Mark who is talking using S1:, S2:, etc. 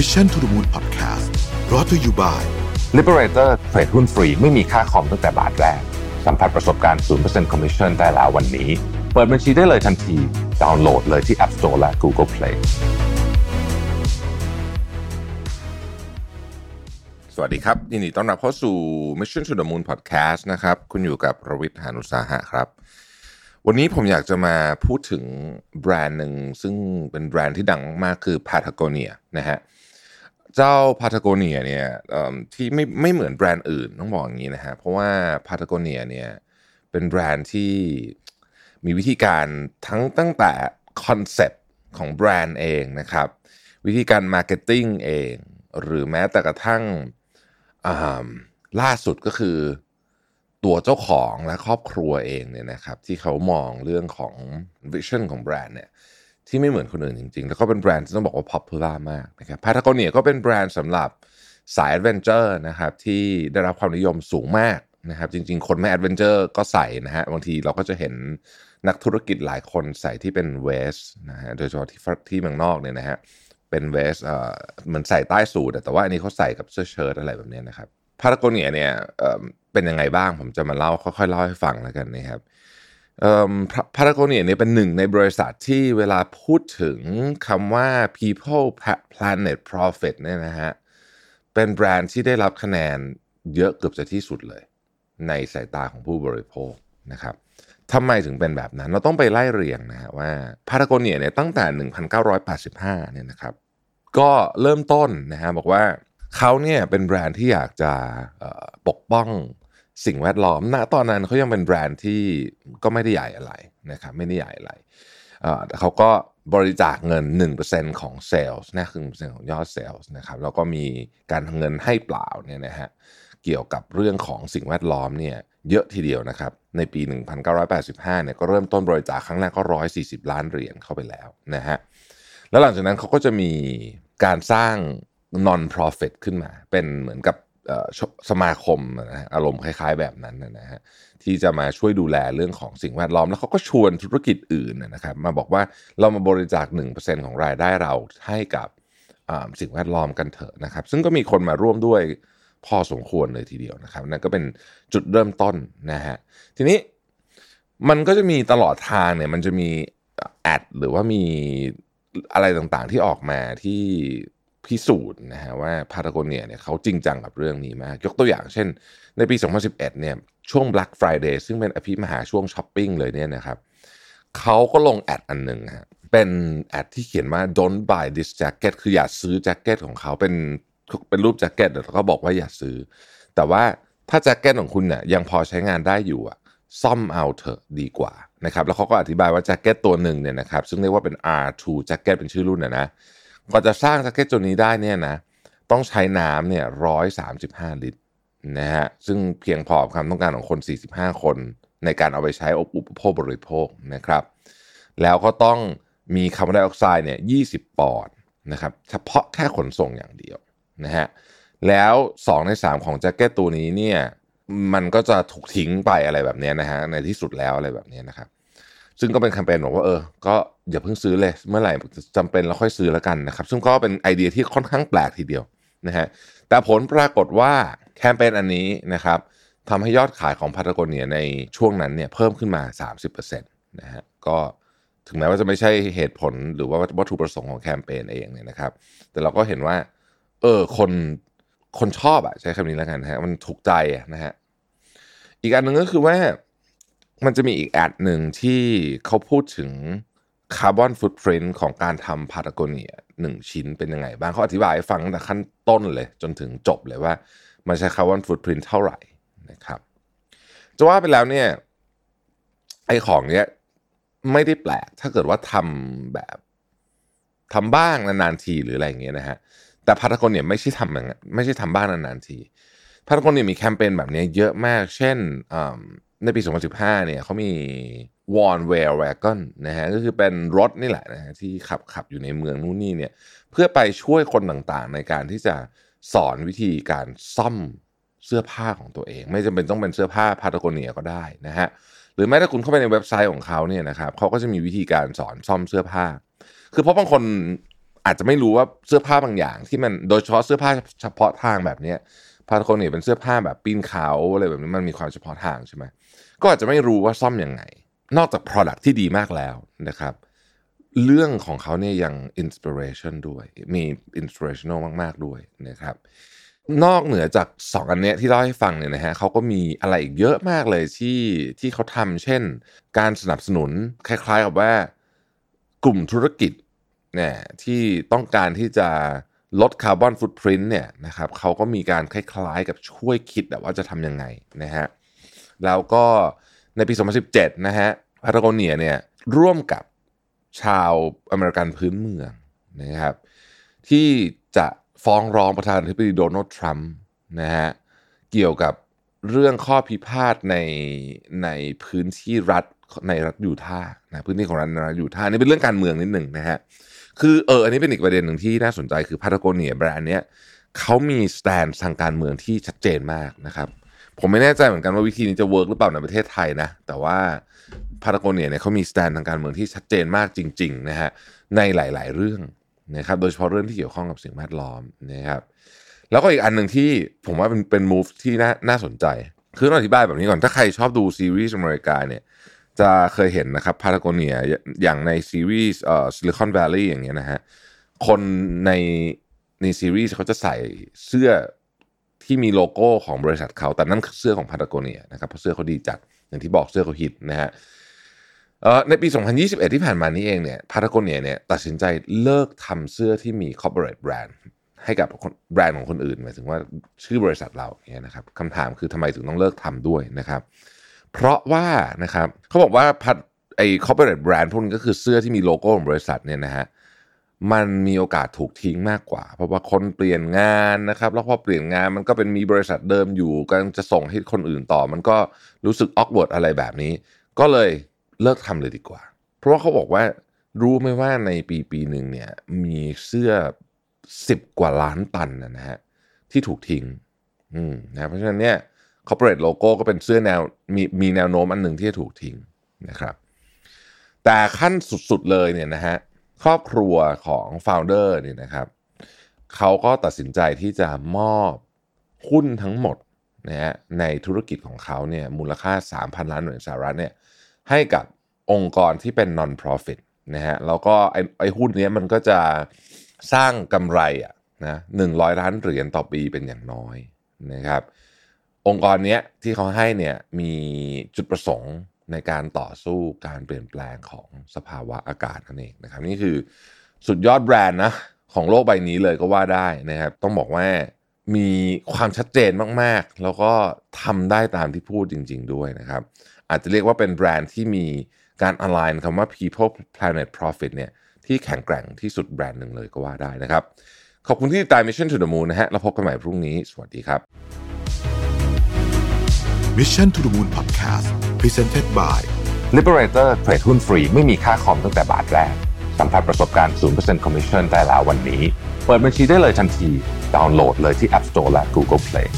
S1: Mission to the Moon Podcast รอ t to you by
S2: Liberator เทรดหุ้นฟรีไม่มีค่าคอมตั้งแต่บาทแรก สัมผัสประสบการณ์ 0% Commission ได้แล้ววันนี้ เปิดบัญชีได้เลยทันที ดาวน์โหลดเลยที่ App Store และ Google Play
S3: สวัสดีครับยินดีต้อนรับเข้าสู่ Mission to the Moon Podcast นะครับ คุณอยู่กับรวิทย์หานุสาหะครับ วันนี้ผมอยากจะมาพูดถึงแบรนด์หนึ่งซึ่งเป็นแบรนด์ที่ดังมากคือ Patagonia นะฮะเจ้า Patagonia เนี่ยเอิ่มที่ไม่ไม่เหมือนแบรนด์อื่นต้องบอกอย่างนี้นะฮะเพราะว่า Patagonia เนี่ยเป็นแบรนด์ที่มีวิธีการทั้งตั้งแต่ concept ของแบรนด์เองนะครับ วิธีการ marketing เอง หรือแม้แต่กระทั่งล่าสุดก็คือตัวเจ้าของและครอบครัวเองเนี่ยนะครับ ที่เขามองเรื่องของvision ของแบรนด์เนี่ย ที่ไม่เหมือนคนอื่นจริงๆ แล้วก็เป็นแบรนด์ที่ต้องบอกว่าพ popular มากนะครับพา t าก o เนียก็เป็นแบรนด์สำหรับสาย adventure นะครับที่ได้รับความนิยมสูงมากนะครับจริงๆ คนไม่ adventure ก็ใส่นะฮะบางทีเราก็จะเห็นนักธุรกิจหลายคนใส่ที่เป็นเวสนะฮะโดยเฉพาะที่ที่เมืองนอกเนี่ยนะฮะเป็นเวสเอ่อเหมือนใส่ใต้สูทแต่ว่าอันนี้เขาใส่กับเสื้อเชิ้ตอะไรแบบนี้นะครับพา t าก o เนียเนี่ยเอ่อเป็นยังไงบ้างผมจะมาเล่าค่อยๆเล่าให้ฟังแล้วกันนะครับ พารากเนียเนี่ยเป็นหนึ่งในบริษัทที่เวลาพูดถึงคำว่า people planet profit เนี่ยนะฮะเป็นแบรนด์ที่ได้รับคะแนนเยอะเกือบจะที่สุดเลย ในสายตาของผู้บริโภคนะครับทำไมถึงเป็นแบบนั้น เราต้องไปไล่เรียงนะฮะว่าพารากเนียเนี่ยตั้งแต่ 1985เนี่ยนะครับก็เริ่มต้นนะฮะบอกว่าเขาเนี่ยเป็นแบรนด์ที่อยากจะปกป้อง สิ่งแวดล้อมณตอนนั้นเขายังเป็นแบรนด์ที่ก็ไม่ได้ใหญ่อะไรนะครับไม่ได้ใหญ่อะไรเอ่อแต่เขาก็บริจาคเงิน 1%ของเซลล์นะคือ1%ของยอดเซลล์นะครับแล้วก็มีการทำเงินให้เปล่าเนี่ยนะฮะเกี่ยวกับเรื่องของสิ่งแวดล้อมเนี่ยเยอะทีเดียวนะครับ ในปี 1985เนี่ยก็เริ่มต้นบริจาคครั้งแรกก็ 140 ล้านเหรียญเข้าไปแล้วนะฮะแล้วหลังจากนั้นเขาก็จะมีการสร้าง non profit ขึ้นมา เป็นเหมือนกับ สมาคมนะฮะอารมณ์คล้าย ๆ แบบนั้นนะฮะที่จะมาช่วยดูแลเรื่องของสิ่งแวดล้อม แล้วเขาก็ชวนธุรกิจอื่นนะครับมาบอกว่าเรามาบริจาค 1%ของรายได้เราให้กับสิ่งแวดล้อมกันเถอะนะครับ ซึ่งก็มีคนมาร่วมด้วยพอสมควรเลยทีเดียวนะครับนั่นก็เป็นจุดเริ่มต้นนะฮะทีนี้มันก็จะมีตลอดทางเนี่ยมันจะมีแอดหรือว่ามีอะไรต่างๆที่ออกมาที่ พิสูจน์นะฮะว่าพา t ากเนียเนี่ยเขาจริงจังกับเรื่องนี้มาก ยกตัวอย่างเช่น ในปี 2011เนี่ยช่วง Black Friday ซึ่งเป็นอภิมหาช่วงช้อปปิ้งเลยเนี่ยนะครับเขาก็ลง ad อันหนึ่งฮะเป็น ad ที่เขียนว่า don't buy this jacket คืออย่าซื้อแจ็คเก็ตของเขาเป็นเป็นรูปแจ็คเก็ตแล้วก็บอกว่าอย่าซื้อ แต่ว่าถ้าแจ็คเก็ตของคุณเนี่ยยังพอใช้งานได้อยู่อะซ่อมเอาเถอะดีกว่านะครับแล้วเขาก็อธิบายว่าแจ็คเก็ตตัวหนึ่งเนี่ยนะครับซึ่งเรียกว่าเป็น R2 แจ็คเก็ตเป็นชื่อรุ่นนะนะ ก่อนจะสร้างแจ็คเก็ตตัวนี้ได้เนี่ยนะต้องใช้น้ำเนี่ยร้อยสามสิบห้าลิตรนะฮะซึ่งเพียงพอความต้องการของคน 45 คน ในการเอาไปใช้อุปโภคบริโภคนะครับ แล้วก็ต้องมีคาร์บอนไดออกไซด์เนี่ย20 ปอนด์นะครับเฉพาะแค่ขนส่งอย่างเดียวนะฮะแล้ว 2 ใน 3 ของแจ็คเก็ตตัวนี้เนี่ยมันก็จะถูกทิ้งไปอะไรแบบนี้นะฮะในที่สุดแล้วอะไรแบบนี้นะครับ ซึ่งก็เป็นแคมเปญบอกว่าเออ ก็อย่าเพิ่งซื้อเลย เมื่อไหร่จำเป็นแล้วค่อยซื้อแล้วกันนะครับ ซึ่งก็เป็นไอเดียที่ค่อนข้างแปลกทีเดียวนะฮะ แต่ผลปรากฏว่าแคมเปญอันนี้นะครับทำให้ยอดขายของพา t ากเนียในช่วงนั้นเนี่ยเพิ่มขึ้นมา 30%นะฮะ ก็ถึงแม้ว่าจะไม่ใช่เหตุผลหรือว่าวัตถุประสงค์ของแคมเปญเองเนี่ยนะครับ แต่เราก็เห็นว่า เออ คน คนชอบอะใช้คำนี้แล้วกันนะฮะ มันถูกใจนะฮะ อีกอันหนึ่งก็คือว่า มันจะมีอีก ad หนึ่งที่เขาพูดถึงคาร์บอนฟุตพรินของการทำพา t ากเนียหนึ่งชิ้นเป็นยังไงบ้างเขาอธิบายให้ฟังตั้งแต่ขั้นต้นเลย จนถึงจบเลยว่า มันใช้ carbon footprint เท่าไหร่นะครับจะว่าไปแล้วเนี่ยไอของเนี้ยไม่ได้แปลกถ้าเกิดว่าทำแบบทำบ้างนานๆทีหรืออะไรอย่างเงี้ยนะฮะแต่พา t ากเนียไม่ใช่ทำอย่างไม่ใช่ทำบ้างนานๆทีพา t ากเนียมีแคมเปญแบบนี้เยอะมาก เช่น ในปี 2015 เนี่ยเขามี One w a r Wagon นะฮะก็คือเป็นรถนี่แหละนะฮะที่ขับขับอยู่ในเมืองนู่นนี่เนี่ยเพื่อไปช่วยคนต่างๆ ในการที่จะสอนวิธีการซ่อมเสื้อผ้าของตัวเอง ไม่จำเป็นต้องเป็นเสื้อผ้าพา t ากเนียก็ได้นะฮะหรือแม้แต่คุณเข้าไปในเว็บไซต์ของเขาเนี่ยนะครับเขาก็จะมีวิธีการสอนซ่อมเสื้อผ้า คือเพราะบางคนอาจจะไม่รู้ว่าเสื้อผ้าบางอย่างที่มันโดยเฉพาะเสื้อผ้าเฉพาะทางแบบเนี้ย พาตาโกเนียเป็นเสื้อผ้าแบบปีนเขาอะไรแบบนี้มันมีความเฉพาะทางใช่ไหมก็อาจจะไม่รู้ว่าซ่อมยังไง นอกจาก Product ที่ดีมากแล้วนะครับ เรื่องของเขาเนี่ยยัง inspiration ด้วย มี inspirational มาก ๆ ด้วยนะครับนอกเหนือจากสองอันเนี้ยที่เล่าให้ฟังเนี่ยนะฮะเขาก็มีอะไรอีกเยอะมากเลยที่ที่เขาทำเช่น การสนับสนุนคล้ายๆกับว่ากลุ่มธุรกิจเนี่ยที่ต้องการที่จะ ลดคาร์บอนฟุตพิ้นเนี่ยนะครับเขาก็มีการคล้ายๆกับช่วยคิดว่าจะทำยังไงนะฮะแล้วก็ในปี 2017 นะฮะพาตาโกเนียเนี่ยร่วมกับชาวอเมริกันพื้นเมืองนะครับที่จะฟ้องร้องประธานาธิบดีโดนัลด์ทรัมป์นะฮะเกี่ยวกับเรื่องข้อพิพาทในในพื้นที่รัฐในรัฐยูทาห์นะพื้นที่ของรัฐในรัฐยูทาห์นี่เป็นเรื่องการเมืองนิดหนึ่งนะฮะ คือเอออันนี้เป็นอีกประเด็นหนึ่งที่น่าสนใจคือพาตาโกเนียแบรนด์เนี้ยเขามี stance ทางการเมืองที่ชัดเจนมากนะครับ ผมไม่แน่ใจเหมือนกันว่าวิธีนี้จะ work หรือเปล่าในประเทศไทยนะ แต่ว่าพาตาโกเนียเนี่ยเขามี stance ทางการเมืองที่ชัดเจนมากจริงๆนะฮะในหลาย ๆ เรื่องนะครับ โดยเฉพาะเรื่องที่เกี่ยวข้องกับสิ่งแวดล้อมนะครับ แล้วก็อีกอันหนึ่งที่ผมว่าเป็นเป็น move ที่น่าน่าสนใจ คือต้องอธิบายแบบนี้ก่อนถ้าใครชอบดูซีรีส์อเมริกาเนี่ย จะเคยเห็นนะครับพาตาโกเนียอย่างในซีรีส์เอ่อ Silicon Valley อย่างเงี้ยนะฮะคนในในซีรีส์เขาจะใส่เสื้อที่มีโลโก้ของบริษัทเขาแต่นั่นเสื้อของพาตาโกเนียนะครับเพราะเสื้อเขาดีจัดอย่างที่บอกเสื้อเขาฮิตนะฮะเอ่อในปี 2021 ที่ผ่านมานี้เองเนี่ยพาตาโกเนียเนี่ยตัดสินใจเลิกทำเสื้อที่มี corporate brand ให้กับแบรนด์ของคนอื่นหมายถึงว่าชื่อบริษัทเราเนี่ยนะครับคำถามคือทำไมถึงต้องเลิกทำด้วยนะครับเพราะว่านะครับเขาบอกว่าพัดไอ้ corporate brand พวกนี้ก็คือเสื้อที่มีโลโก้ของบริษัทเนี่ยนะฮะมันมีโอกาสถูกทิ้งมากกว่า เพราะว่าคนเปลี่ยนงานนะครับ แล้วพอเปลี่ยนงานมันก็เป็นมีบริษัทเดิมอยู่กำลังจะส่งให้คนอื่นต่อ มันก็รู้สึกออกเวิร์ดอะไรแบบนี้ ก็เลยเลิกทำเลยดีกว่า เพราะว่าเขาบอกว่ารู้ไหมว่าในปีปีหนึ่งเนี่ยมีเสื้อสิบกว่าล้านตันนะฮะที่ถูกทิ้งอืมนะเพราะฉะนั้นเนี่ย corporate logo ก็เป็นเสื้อแนวมีมีแนวโน้มอันหนึ่งที่จะถูกทิ้งนะครับแต่ขั้นสุดๆเลยเนี่ยนะฮะครอบครัวของ founder เนี่ยนะครับเขาก็ตัดสินใจที่จะมอบหุ้นทั้งหมดนะฮะในธุรกิจของเขาเนี่ยมูลค่า 3,000 ล้านเหรียญสหรัฐเนี่ยให้กับองค์กรที่เป็น non-profit นะฮะแล้วก็ไอ้ไอ้หุ้นเนี้ยมันก็จะสร้างกำไรอะนะหนึ่งร้อยล้านเหรียญต่อปีเป็นอย่างน้อยนะครับ องค์กรเนี้ยที่เขาให้เนี่ยมีจุดประสงค์ในการต่อสู้การเปลี่ยนแปลงของสภาวะอากาศนั่นเองนะครับนี่คือสุดยอดแบรนด์นะของโลกใบนี้เลยก็ว่าได้นะครับ ต้องบอกว่ามีความชัดเจนมากๆ แล้วก็ทำได้ตามที่พูดจริง ๆ ด้วยนะครับ อาจจะเรียกว่าเป็นแบรนด์ที่มีการ align คำว่า people planet profit เนี่ยที่แข็งแกร่งที่สุดแบรนด์หนึ่งเลยก็ว่าได้นะครับ ขอบคุณที่ติดตาม Mission to the Moon นะฮะเราพบกันใหม่พรุ่งนี้ สวัสดีครับ
S1: Mission to the Moon Podcast Presented by
S2: Liberator เทรดหุ้นฟรีไม่มีค่าคอมตั้งแต่บาทแรก สัมผัสประสบการณ์ 0% Commission ได้แล้ววันนี้ เปิดบัญชีได้เลยทันที ดาวน์โหลดเลยที่ App Store และ Google Play